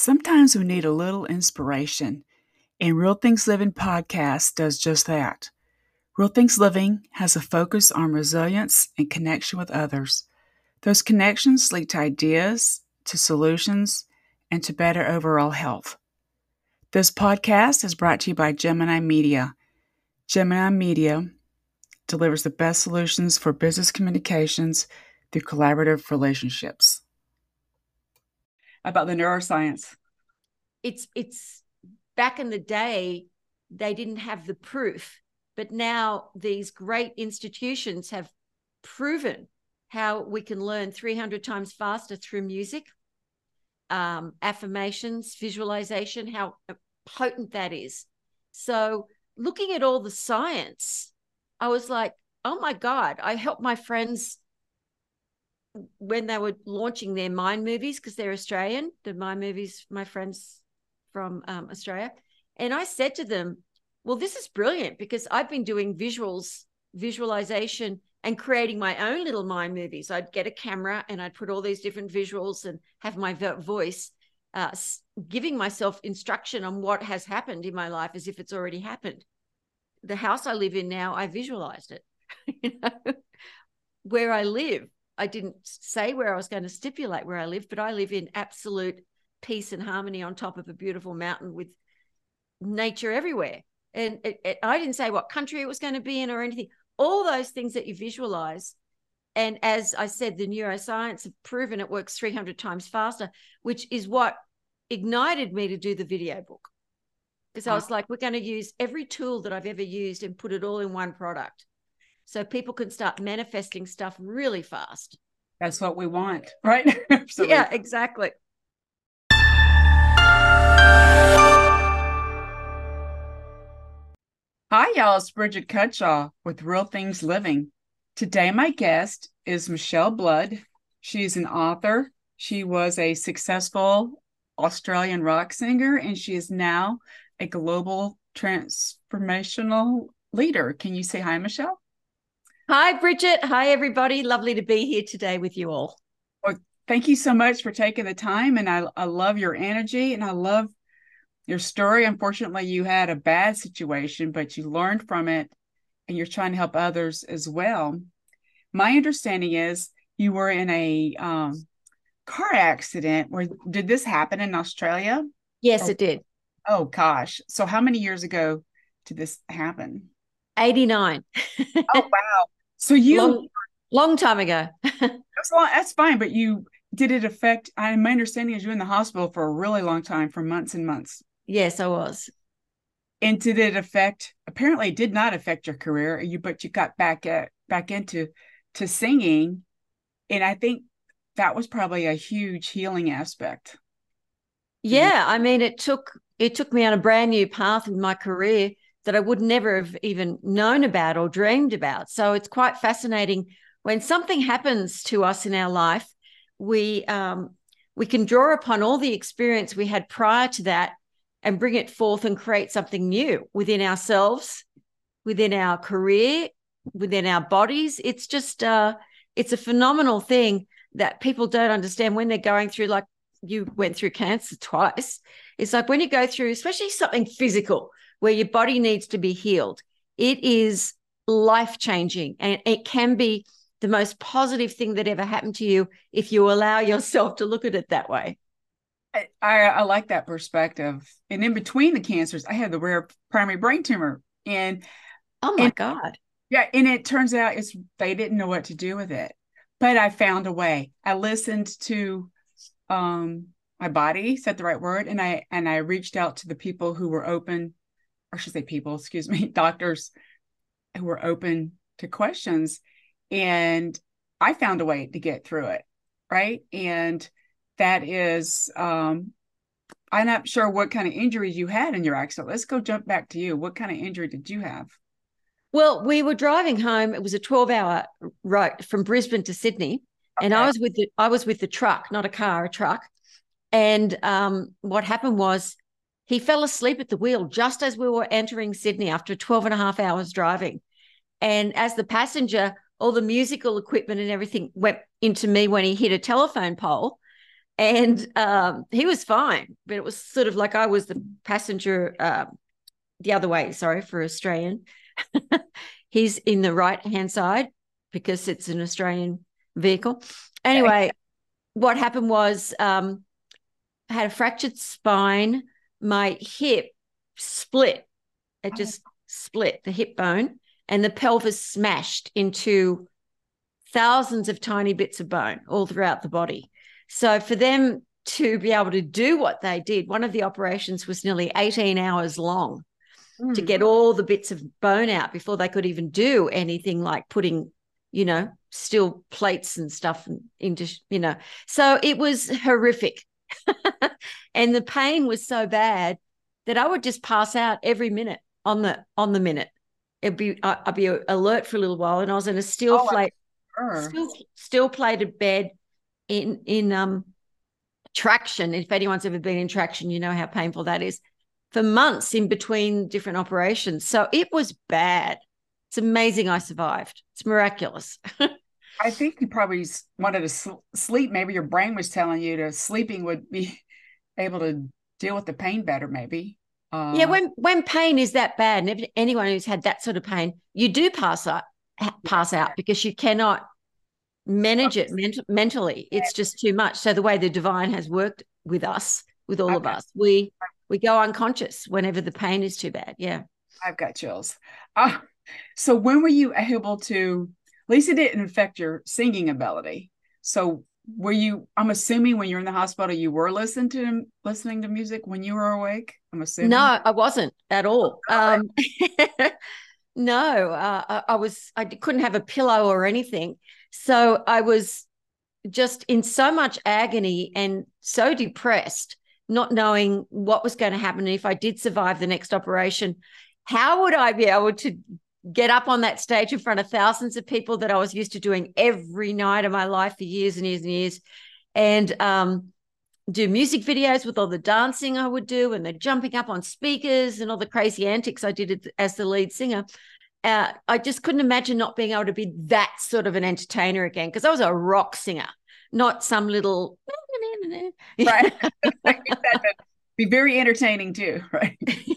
Sometimes we need a little inspiration, and Real Things Living podcast does just that. Real Things Living has a focus on resilience and connection with others. Those connections lead to ideas, to solutions, and to better overall health. This podcast is brought to you by Gemini Media. Gemini Media delivers the best solutions for business communications through collaborative relationships about the neuroscience? It's it's back in the day they didn't have the proof, but now these great institutions have proven how we can learn 300 times faster through music, um, affirmations, visualization, how potent that is. So, looking at all the science, I was like, oh my God, I helped my friends when they were launching their Mind movies because they're Australian, the Mind movies, my friends from um, Australia, and I said to them, "Well, this is brilliant because I've been doing visuals, visualization." And creating my own little mind movies. I'd get a camera and I'd put all these different visuals and have my voice uh, giving myself instruction on what has happened in my life as if it's already happened. The house I live in now, I visualized it. you know, where I live, I didn't say where I was going to stipulate where I live, but I live in absolute peace and harmony on top of a beautiful mountain with nature everywhere. And it, it, I didn't say what country it was going to be in or anything. All those things that you visualize. And as I said, the neuroscience have proven it works 300 times faster, which is what ignited me to do the video book. Because I mm. was like, we're going to use every tool that I've ever used and put it all in one product so people can start manifesting stuff really fast. That's what we want, right? yeah, exactly. Hi, y'all. It's Bridget Cutshaw with Real Things Living. Today, my guest is Michele Blood. She's an author. She was a successful Australian rock singer, and she is now a global transformational leader. Can you say hi, Michele? Hi, Bridget. Hi, everybody. Lovely to be here today with you all. Well, thank you so much for taking the time. And I, I love your energy and I love your story. Unfortunately, you had a bad situation, but you learned from it and you're trying to help others as well. My understanding is you were in a um, car accident. Where did this happen in Australia? Yes, it did. Oh gosh. So how many years ago did this happen? 89. oh wow. So you long, long time ago. that's long, that's fine, but you did it affect I my understanding is you in the hospital for a really long time, for months and months. Yes, I was. And did it affect apparently it did not affect your career, you but you got back at back into to singing. And I think that was probably a huge healing aspect. Yeah, I mean it took it took me on a brand new path in my career that I would never have even known about or dreamed about. So it's quite fascinating when something happens to us in our life, we um, we can draw upon all the experience we had prior to that and bring it forth and create something new within ourselves, within our career, within our bodies. It's just uh, it's a phenomenal thing that people don't understand when they're going through like you went through cancer twice. It's like when you go through, especially something physical, where your body needs to be healed. It is life changing and it can be the most positive thing that ever happened to you if you allow yourself to look at it that way. I, I, I like that perspective. And in between the cancers, I had the rare primary brain tumor. And oh my and, God. Yeah. And it turns out it's they didn't know what to do with it. But I found a way. I listened to um my body, said the right word, and I and I reached out to the people who were open or I should say people, excuse me, doctors who were open to questions. And I found a way to get through it. Right. And that is, um, I'm not sure what kind of injuries you had in your accident. Let's go jump back to you. What kind of injury did you have? Well, we were driving home. It was a 12 hour ride from Brisbane to Sydney. Okay. And I was with the I was with the truck, not a car, a truck. And um, what happened was he fell asleep at the wheel just as we were entering Sydney after 12 and a half hours driving. And as the passenger, all the musical equipment and everything went into me when he hit a telephone pole. and um, he was fine, but it was sort of like I was the passenger uh, the other way. Sorry for Australian. He's in the right hand side because it's an Australian vehicle. Anyway, okay. what happened was um, I had a fractured spine. My hip split. It oh. just split the hip bone, and the pelvis smashed into thousands of tiny bits of bone all throughout the body. So for them to be able to do what they did, one of the operations was nearly 18 hours long mm. to get all the bits of bone out before they could even do anything like putting, you know, steel plates and stuff into, you know. So it was horrific. and the pain was so bad that I would just pass out every minute on the on the minute. It'd be I'd be alert for a little while, and I was in a steel oh, plate, steel, steel plated bed in in um traction. If anyone's ever been in traction, you know how painful that is. For months in between different operations, so it was bad. It's amazing I survived. It's miraculous. I think you probably wanted to sl- sleep. Maybe your brain was telling you to sleeping would be able to deal with the pain better. Maybe. Uh, yeah, when when pain is that bad, and anyone who's had that sort of pain, you do pass out, pass out because you cannot manage it ment- mentally. It's just too much. So the way the divine has worked with us, with all okay. of us, we we go unconscious whenever the pain is too bad. Yeah, I've got chills. Uh, so when were you able to? At least it didn't affect your singing ability. So were you i'm assuming when you're in the hospital you were listening to listening to music when you were awake i'm assuming? No i wasn't at all. Um no uh, I, I was i couldn't have a pillow or anything. So i was just in so much agony and so depressed not knowing what was going to happen. And if i did survive the next operation how would i be able to get up on that stage in front of thousands of people that I was used to doing every night of my life for years and years and years, and um, do music videos with all the dancing I would do and the jumping up on speakers and all the crazy antics I did as the lead singer. Uh, I just couldn't imagine not being able to be that sort of an entertainer again because I was a rock singer, not some little. right. be very entertaining too, right?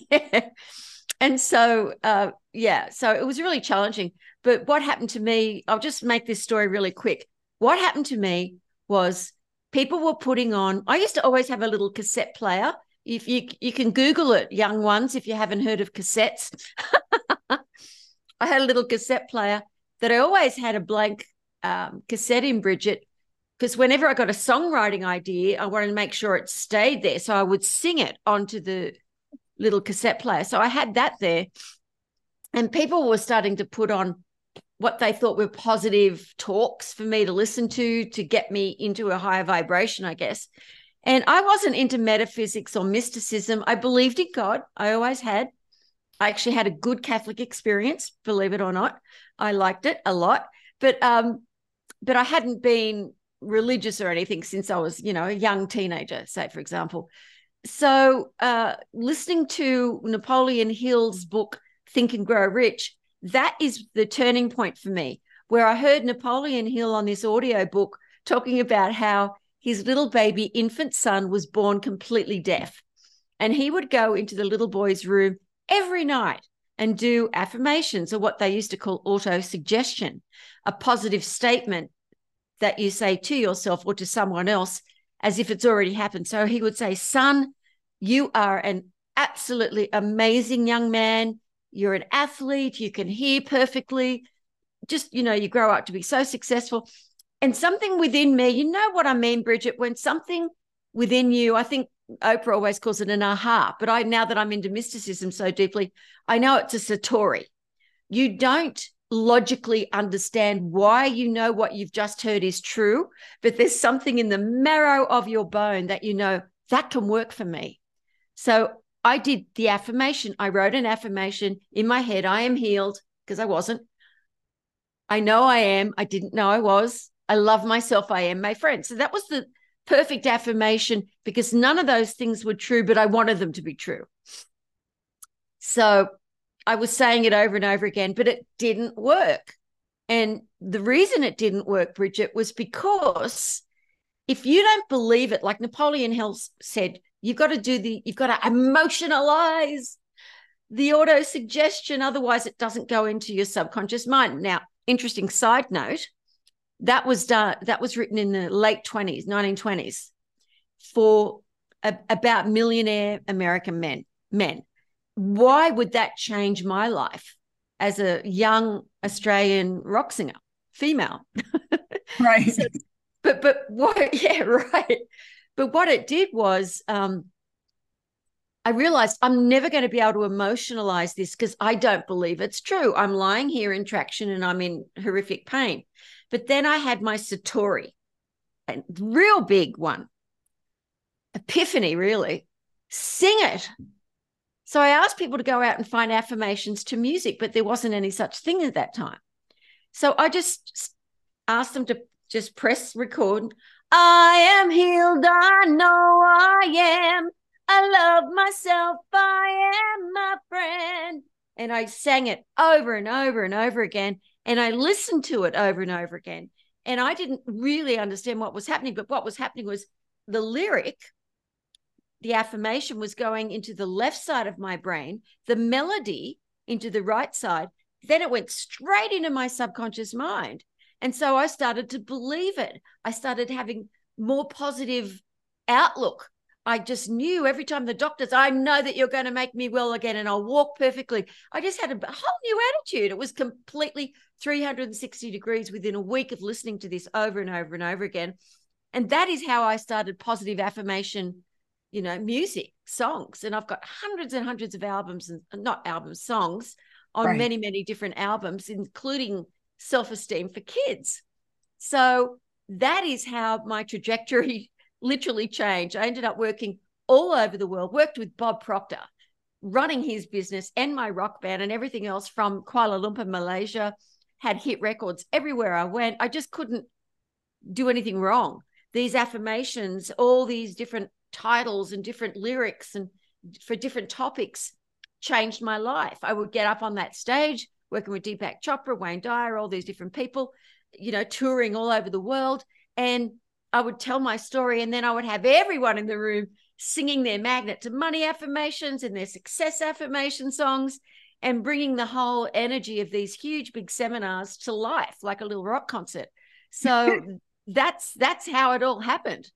yeah and so uh, yeah so it was really challenging. But what happened to me i'll just make this story really quick. What happened to me was people were putting on i used to always have a little cassette player. If you you can google it young ones if you haven't heard of cassettes. I had a little cassette player that i always had a blank um, cassette in bridget because whenever i got a songwriting idea i wanted to make sure it stayed there. So i would sing it onto the little cassette player. So I had that there. And people were starting to put on what they thought were positive talks for me to listen to to get me into a higher vibration, I guess. And I wasn't into metaphysics or mysticism. I believed in God. I always had. I actually had a good Catholic experience, believe it or not. I liked it a lot. But um, but I hadn't been religious or anything since I was, you know, a young teenager, say, for example so uh, listening to Napoleon Hill's book Think and Grow Rich, that is the turning point for me, where I heard Napoleon Hill on this audio book talking about how his little baby infant son was born completely deaf. And he would go into the little boy's room every night and do affirmations or what they used to call auto suggestion, a positive statement that you say to yourself or to someone else as if it's already happened. So he would say, Son, you are an absolutely amazing young man. You're an athlete. You can hear perfectly. Just, you know, you grow up to be so successful. And something within me, you know what I mean, Bridget, when something within you, I think Oprah always calls it an aha, but I now that I'm into mysticism so deeply, I know it's a satori. You don't logically understand why you know what you've just heard is true, but there's something in the marrow of your bone that you know that can work for me. So I did the affirmation. I wrote an affirmation in my head I am healed because I wasn't. I know I am. I didn't know I was. I love myself. I am my friend. So that was the perfect affirmation because none of those things were true, but I wanted them to be true. So I was saying it over and over again, but it didn't work. And the reason it didn't work, Bridget, was because if you don't believe it, like Napoleon Hill said, you've got to do the, you've got to emotionalize the auto suggestion. Otherwise, it doesn't go into your subconscious mind. Now, interesting side note that was done, that was written in the late 20s, 1920s for a, about millionaire American men. Men. Why would that change my life as a young Australian rock singer, female? Right. so, but but what? Yeah, right. But what it did was, um, I realized I'm never going to be able to emotionalize this because I don't believe it's true. I'm lying here in traction and I'm in horrific pain. But then I had my Satori, a real big one, epiphany, really. Sing it. So I asked people to go out and find affirmations to music, but there wasn't any such thing at that time. So I just asked them to just press record. I am healed. I know I am. I love myself. I am my friend. And I sang it over and over and over again. And I listened to it over and over again. And I didn't really understand what was happening. But what was happening was the lyric, the affirmation was going into the left side of my brain, the melody into the right side. Then it went straight into my subconscious mind. And so I started to believe it. I started having more positive outlook. I just knew every time the doctors, I know that you're going to make me well again and I'll walk perfectly. I just had a whole new attitude. It was completely 360 degrees within a week of listening to this over and over and over again. And that is how I started positive affirmation, you know, music, songs. And I've got hundreds and hundreds of albums and not albums, songs on right. many, many different albums, including self esteem for kids. So that is how my trajectory literally changed. I ended up working all over the world, worked with Bob Proctor, running his business and my rock band and everything else from Kuala Lumpur, Malaysia, had hit records everywhere I went. I just couldn't do anything wrong. These affirmations, all these different titles and different lyrics and for different topics changed my life. I would get up on that stage working with Deepak Chopra, Wayne Dyer, all these different people, you know, touring all over the world. And I would tell my story, and then I would have everyone in the room singing their magnet to money affirmations and their success affirmation songs and bringing the whole energy of these huge big seminars to life like a little rock concert so that's that's how it all happened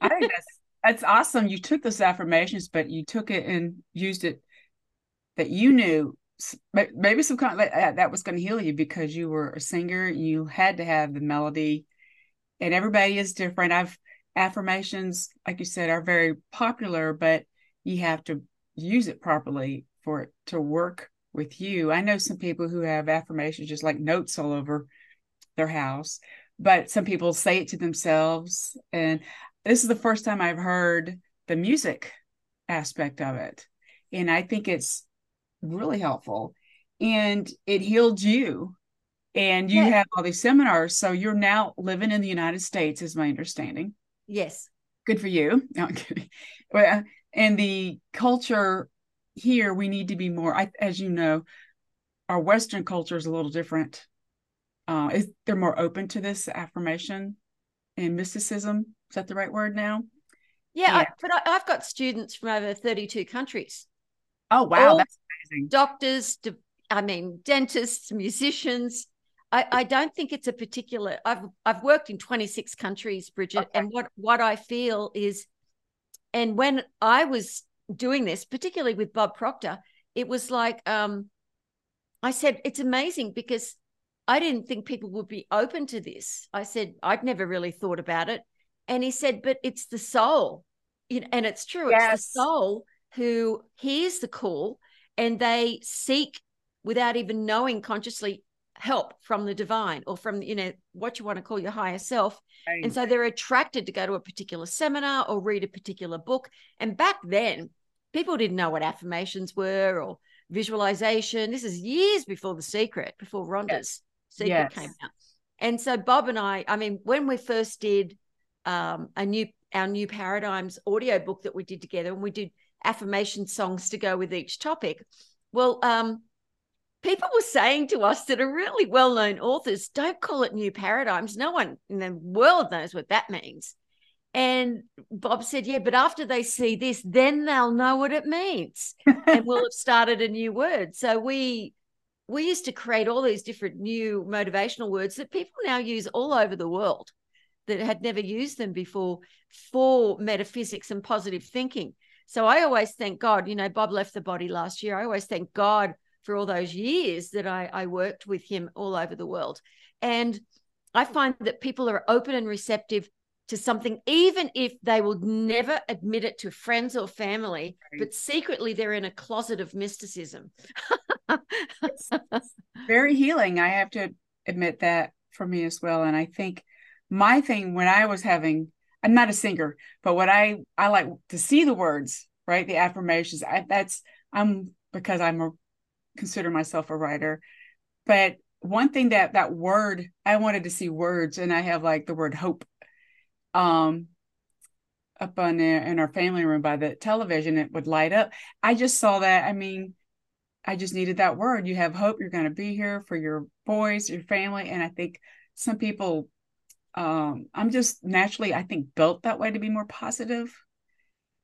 i think that's that's awesome. You took those affirmations but you took it and used it that you knew maybe some kind of, that was going to heal you because you were a singer. You had to have the melody. And everybody is different. I've affirmations like you said are very popular but you have to use it properly for it to work with you. I know some people who have affirmations just like notes all over their house but some people say it to themselves. And this is the first time i've heard the music aspect of it and i think it's really helpful. And it healed you and you have all these seminars so you're now living in the united states is my understanding. Yes. Good for you. No, well, and the culture here we need to be more I, as you know our western culture is a little different. Uh is they're more open to this affirmation and mysticism is that the right word now yeah, yeah. I, but I, have got students from over 32 countries oh wow All that's amazing doctors i mean dentists musicians I, I don't think it's a particular i've i've worked in 26 countries bridget okay. and what what i feel is and when i was doing this, particularly with Bob Proctor, it was like um, I said, it's amazing because I didn't think people would be open to this. I said, I'd never really thought about it. And he said, but it's the soul. And it's true, yes. it's the soul who hears the call and they seek without even knowing consciously help from the divine or from you know what you want to call your higher self right. and so they're attracted to go to a particular seminar or read a particular book and back then people didn't know what affirmations were or visualization. This is years before The Secret, before Rhonda's yes. Secret yes. came out. And so Bob and I, I mean, when we first did um, a new our new paradigms audio book that we did together, and we did affirmation songs to go with each topic. Well, um, people were saying to us that are really well-known authors, don't call it new paradigms. No one in the world knows what that means. And Bob said, Yeah, but after they see this, then they'll know what it means. and we'll have started a new word. So we we used to create all these different new motivational words that people now use all over the world that had never used them before for metaphysics and positive thinking. So I always thank God, you know, Bob left the body last year. I always thank God for all those years that I, I worked with him all over the world. And I find that people are open and receptive to something, even if they will never admit it to friends or family, right. but secretly they're in a closet of mysticism. very healing. I have to admit that for me as well. And I think my thing when I was having, I'm not a singer, but what I I like to see the words, right? The affirmations. I, that's I'm because I'm a consider myself a writer, but one thing that that word I wanted to see words, and I have like the word hope um up on there in our family room by the television it would light up. I just saw that. I mean i just needed that word. You have hope. You're going to be here for your boys your family and i think some people um i'm just naturally i think built that way to be more positive.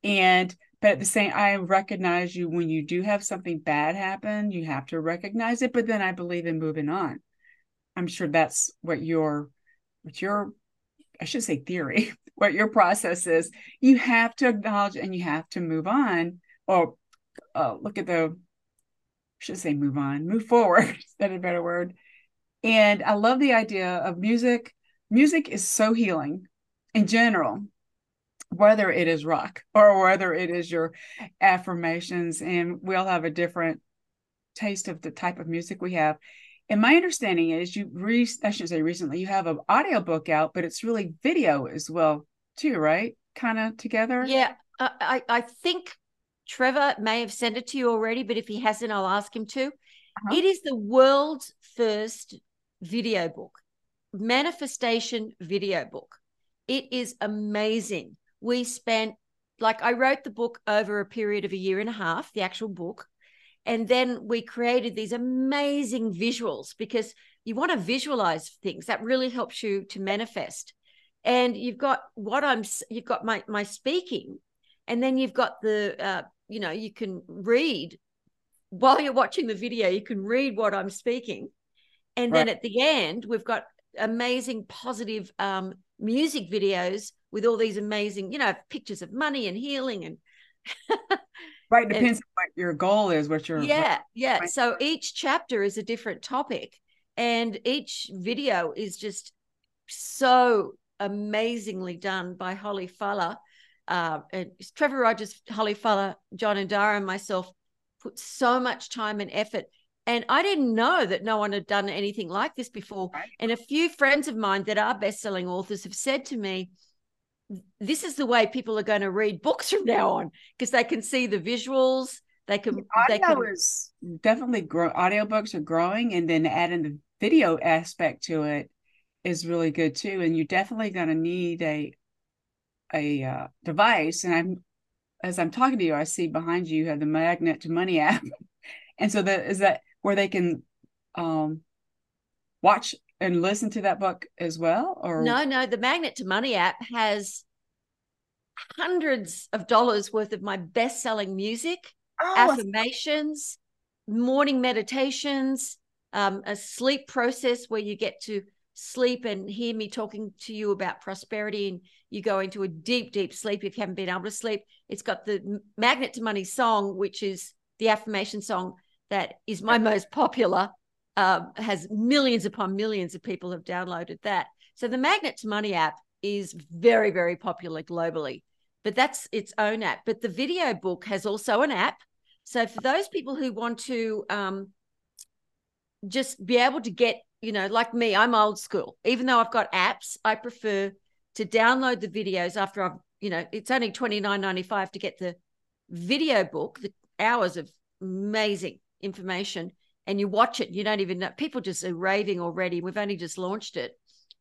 And but at the same i recognize you when you do have something bad happen you have to recognize it but then i believe in moving on. I'm sure that's what your what your I should say theory, what your process is, you have to acknowledge and you have to move on or uh, look at the, I should say move on, move forward, is that a better word? And I love the idea of music. Music is so healing in general, whether it is rock or whether it is your affirmations. And we all have a different taste of the type of music we have and my understanding is you re I shouldn't say recently, you have an audio book out, but it's really video as well, too, right? Kind of together. Yeah. I, I think Trevor may have sent it to you already, but if he hasn't, I'll ask him to. Uh-huh. It is the world's first video book, manifestation video book. It is amazing. We spent, like, I wrote the book over a period of a year and a half, the actual book. And then we created these amazing visuals because you want to visualize things that really helps you to manifest. And you've got what I'm, you've got my my speaking, and then you've got the, uh, you know, you can read while you're watching the video. You can read what I'm speaking, and right. then at the end we've got amazing positive um, music videos with all these amazing, you know, pictures of money and healing and Right. Depends and, on what your goal is, what your Yeah, yeah. So each chapter is a different topic. And each video is just so amazingly done by Holly Fuller. Uh, and Trevor Rogers, Holly Fuller, John and Dara, and myself put so much time and effort. And I didn't know that no one had done anything like this before. Right. And a few friends of mine that are best-selling authors have said to me, this is the way people are going to read books from now on because they can see the visuals they can the audio they can is definitely grow audiobooks are growing and then adding the video aspect to it is really good too and you're definitely going to need a a uh, device and i'm as i'm talking to you i see behind you you have the magnet to money app and so that is that where they can um watch and listen to that book as well or? No no the magnet to money app has hundreds of dollars worth of my best-selling music oh, affirmations morning meditations um, a sleep process where you get to sleep and hear me talking to you about prosperity and you go into a deep deep sleep if you haven't been able to sleep. It's got the magnet to money song which is the affirmation song that is my most popular um, has millions upon millions of people have downloaded that. So the Magnet to Money app is very, very popular globally, but that's its own app. But the video book has also an app. So for those people who want to um, just be able to get, you know, like me, I'm old school. Even though I've got apps, I prefer to download the videos after I've, you know, it's only twenty nine ninety five to get the video book, the hours of amazing information and you watch it, you don't even know. People just are raving already. We've only just launched it.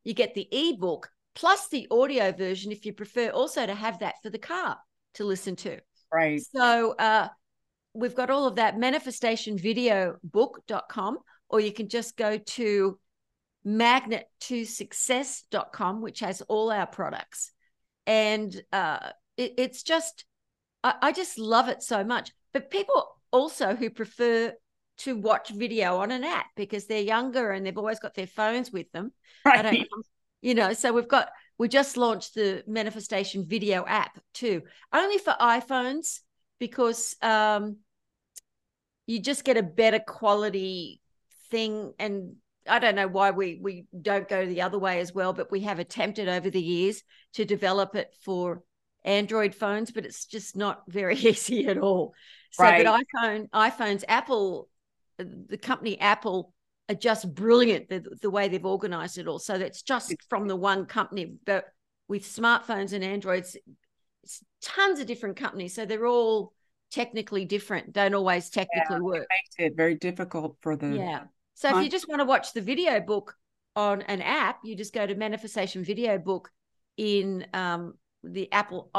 You get the ebook plus the audio version if you prefer also to have that for the car to listen to. Right. So uh, we've got all of that manifestationvideobook.com, or you can just go to magnet2success.com, which has all our products. And uh, it, it's just, I, I just love it so much. But people also who prefer to watch video on an app because they're younger and they've always got their phones with them. Right. you know, so we've got we just launched the manifestation video app too, only for iPhones because um, you just get a better quality thing. And I don't know why we we don't go the other way as well, but we have attempted over the years to develop it for Android phones, but it's just not very easy at all. So, right. but iPhone, iPhones, Apple, the company Apple are just brilliant the, the way they've organized it all. So that's just from the one company, but with smartphones and Androids, it's tons of different companies. So they're all technically different, don't always technically yeah, work. It makes it very difficult for the yeah. So if you just want to watch the video book on an app, you just go to Manifestation Video Book in um, the Apple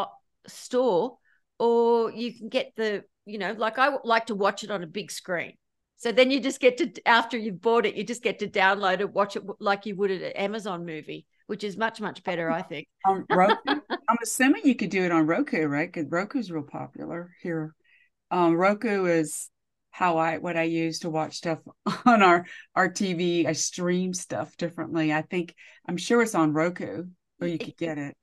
store, or you can get the you know like I like to watch it on a big screen. So then you just get to after you've bought it, you just get to download it, watch it like you would at an Amazon movie, which is much much better, I think. On Roku, I'm assuming you could do it on Roku, right? Because Roku's real popular here. Um, Roku is how I what I use to watch stuff on our our TV. I stream stuff differently. I think I'm sure it's on Roku, or you could get it.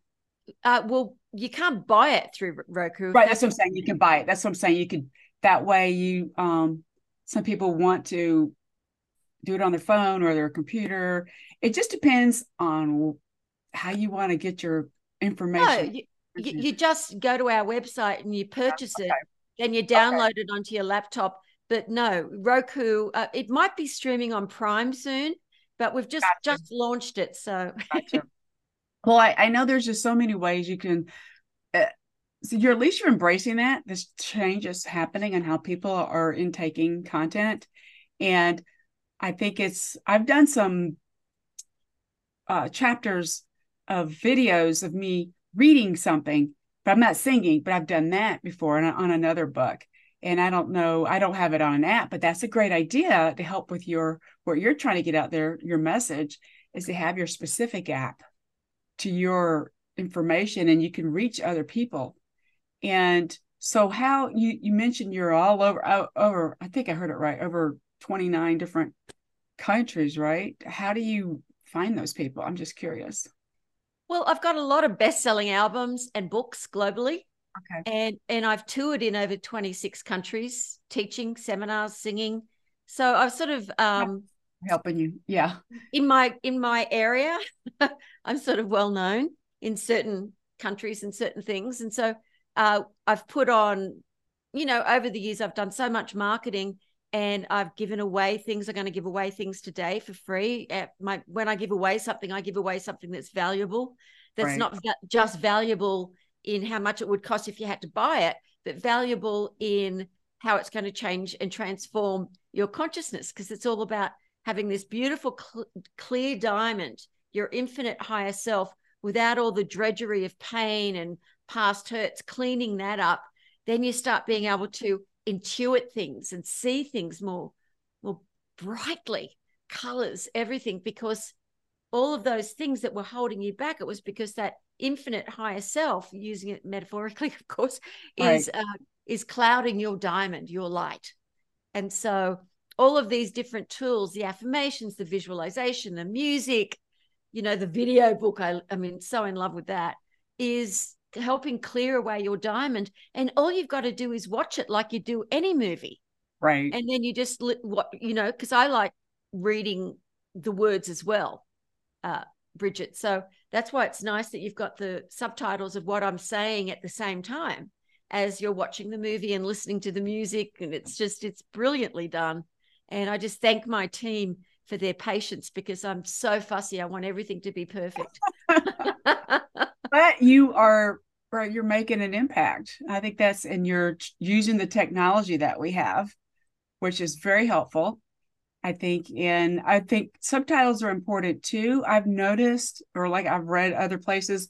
Uh, well, you can't buy it through Roku. Right, that's what I'm saying. You can buy it. That's what I'm saying. You could that way you um some people want to do it on their phone or their computer. It just depends on how you want to get your information. No, you, you just go to our website and you purchase okay. it, then you download okay. it onto your laptop. But no, Roku, uh, it might be streaming on Prime soon, but we've just gotcha. just launched it. So, gotcha. well, I, I know there's just so many ways you can uh, so you're at least you're embracing that. This change is happening and how people are intaking content. And i think it's i've done some uh, chapters of videos of me reading something but i'm not singing but i've done that before on, on another book. And i don't know i don't have it on an app but that's a great idea to help with your what you're trying to get out there your message is to have your specific app to your information and you can reach other people and so how you you mentioned you're all over over I think I heard it right over 29 different countries, right? How do you find those people? I'm just curious. Well, I've got a lot of best-selling albums and books globally. Okay. And and I've toured in over 26 countries, teaching seminars, singing. So I've sort of um helping you. Yeah. In my in my area, I'm sort of well known in certain countries and certain things. And so uh, I've put on, you know, over the years, I've done so much marketing and I've given away things. I'm going to give away things today for free. At my when I give away something, I give away something that's valuable. That's right. not just valuable in how much it would cost if you had to buy it, but valuable in how it's going to change and transform your consciousness. Because it's all about having this beautiful, cl- clear diamond, your infinite higher self, without all the drudgery of pain and past hurts, cleaning that up, then you start being able to intuit things and see things more, more brightly, colors, everything, because all of those things that were holding you back, it was because that infinite higher self, using it metaphorically, of course, is right. uh, is clouding your diamond, your light. And so all of these different tools, the affirmations, the visualization, the music, you know, the video book, I, I mean, so in love with that, is helping clear away your diamond. And all you've got to do is watch it like you do any movie. Right. And then you just, look what, you know, because I like reading the words as well, uh, Bridget. So that's why it's nice that you've got the subtitles of what I'm saying at the same time as you're watching the movie and listening to the music. And it's just, it's brilliantly done. And I just thank my team for their patience because I'm so fussy. I want everything to be perfect. but you are right you're making an impact. I think that's and you're using the technology that we have which is very helpful i think and i think subtitles are important too. I've noticed or like i've read other places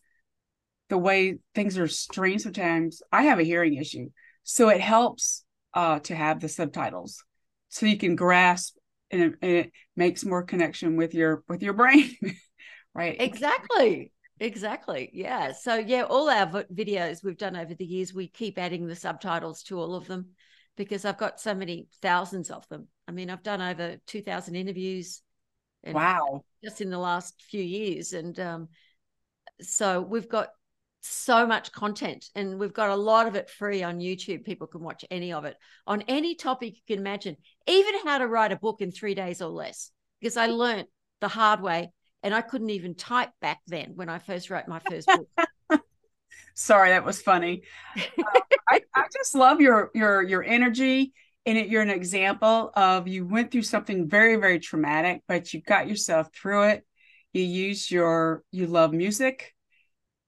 the way things are streamed sometimes i have a hearing issue. So it helps uh, to have the subtitles so you can grasp and it, and it makes more connection with your with your brain right? Exactly exactly yeah. So yeah all our videos we've done over the years we keep adding the subtitles to all of them because i've got so many thousands of them. I mean i've done over 2000 interviews wow. just in the last few years and um, so we've got so much content and we've got a lot of it free on YouTube. People can watch any of it on any topic you can imagine, even how to write a book in three days or less, because I learned the hard way and I couldn't even type back then when I first wrote my first book. Sorry, that was funny. Uh, I, I just love your your your energy and it, you're an example of you went through something very very traumatic, but you got yourself through it. You use your you love music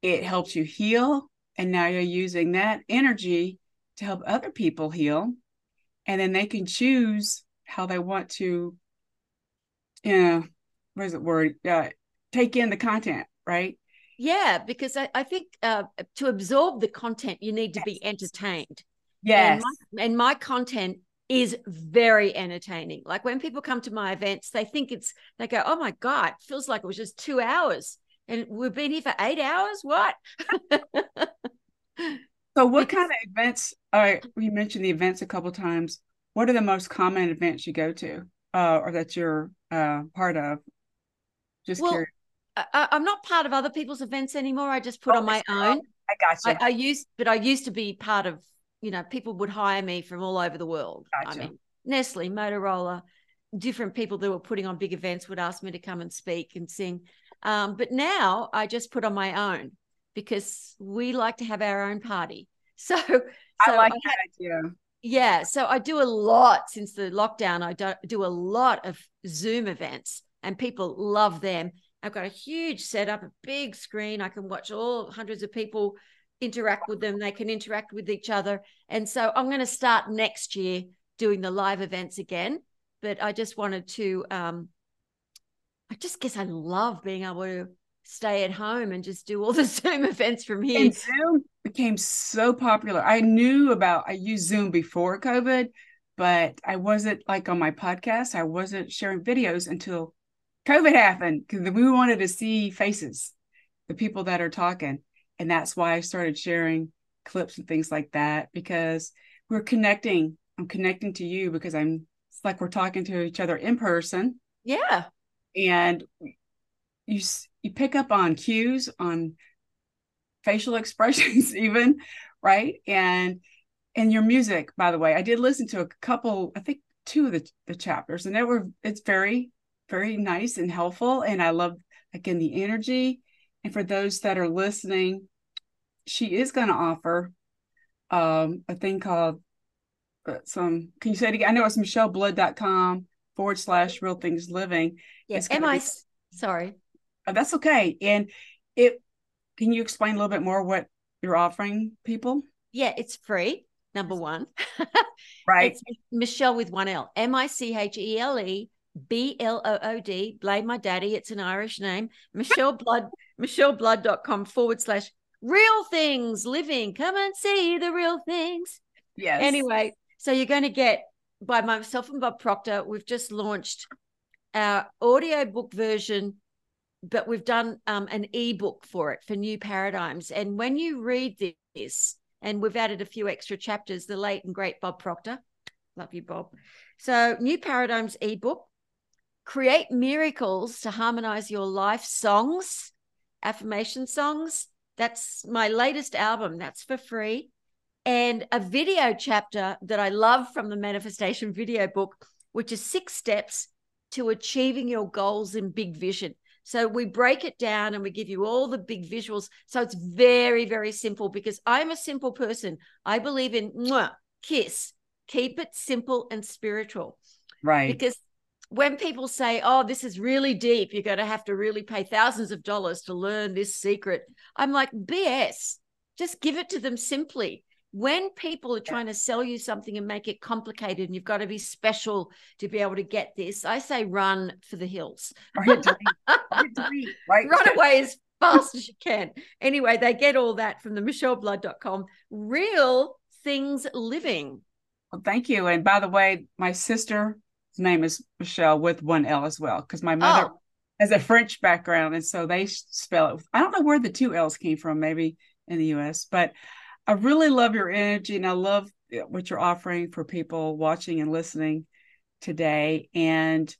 it helps you heal and now you're using that energy to help other people heal and then they can choose how they want to you know what is it word uh, take in the content right yeah because i, I think uh, to absorb the content you need to yes. be entertained yes and my, and my content is very entertaining like when people come to my events they think it's they go oh my god feels like it was just two hours and we've been here for eight hours. What? so, what kind of events? Right, you mentioned the events a couple times. What are the most common events you go to, uh, or that you're uh, part of? Just well, curious. I, am not part of other people's events anymore. I just put oh, on my own. I got you. I, I, used, but I used to be part of. You know, people would hire me from all over the world. Gotcha. I mean, Nestle, Motorola, different people that were putting on big events would ask me to come and speak and sing. Um, but now I just put on my own because we like to have our own party. So, so I like I that idea. Yeah. So I do a lot since the lockdown. I do, do a lot of Zoom events and people love them. I've got a huge setup, a big screen. I can watch all hundreds of people interact with them. They can interact with each other. And so I'm going to start next year doing the live events again. But I just wanted to um, I just guess I love being able to stay at home and just do all the Zoom events from here. And Zoom became so popular. I knew about I used Zoom before COVID, but I wasn't like on my podcast, I wasn't sharing videos until COVID happened because we wanted to see faces, the people that are talking. And that's why I started sharing clips and things like that because we're connecting. I'm connecting to you because I'm it's like we're talking to each other in person. Yeah and you you pick up on cues on facial expressions even right and and your music by the way i did listen to a couple i think two of the, the chapters and they were it's very very nice and helpful and i love again the energy and for those that are listening she is going to offer um a thing called uh, some can you say it again i know it's micheleblood.com forward slash real things living yeah. Am I? Be, sorry. Oh, that's okay. And it. Can you explain a little bit more what you're offering people? Yeah, it's free. Number one. right. It's Michele with one L. M I C H E L E B L O O D. Blame my daddy. It's an Irish name. Michele Blood. MicheleBlood.com forward slash real things living. Come and see the real things. Yes. Anyway, so you're going to get by myself and Bob Proctor. We've just launched our audio book version, but we've done um, an ebook for it for New Paradigms. And when you read this, and we've added a few extra chapters, the late and great Bob Proctor, love you, Bob. So, New Paradigms ebook, create miracles to harmonize your life songs, affirmation songs. That's my latest album. That's for free. And a video chapter that I love from the manifestation video book, which is six steps to achieving your goals in big vision. So we break it down and we give you all the big visuals. So it's very, very simple because I'm a simple person. I believe in mwah, kiss, keep it simple and spiritual. Right. Because when people say, oh, this is really deep, you're going to have to really pay thousands of dollars to learn this secret, I'm like, BS. Just give it to them simply when people are trying to sell you something and make it complicated and you've got to be special to be able to get this, I say run for the hills. right. Run away as fast as you can. Anyway, they get all that from the micheleblood.com. Real things living. Well, thank you. And by the way, my sister's name is Michele with one L as well, because my mother oh. has a French background. And so they spell it. I don't know where the two L's came from, maybe in the US, but I really love your energy and I love what you're offering for people watching and listening today. And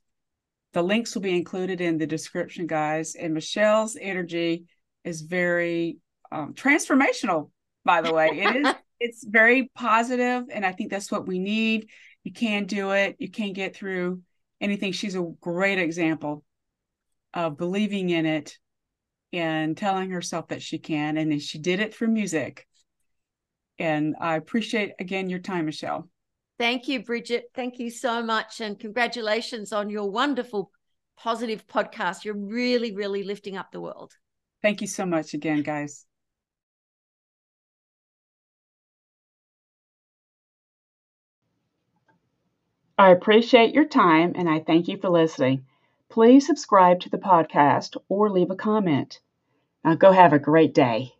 the links will be included in the description, guys. And Michele's energy is very um, transformational, by the way. It is it's very positive, and I think that's what we need. You can't do it. You can't get through anything. She's a great example of believing in it and telling herself that she can. And then she did it through music. And I appreciate again your time, Michele. Thank you, Bridget. Thank you so much. And congratulations on your wonderful, positive podcast. You're really, really lifting up the world. Thank you so much again, guys. I appreciate your time and I thank you for listening. Please subscribe to the podcast or leave a comment. Now go have a great day.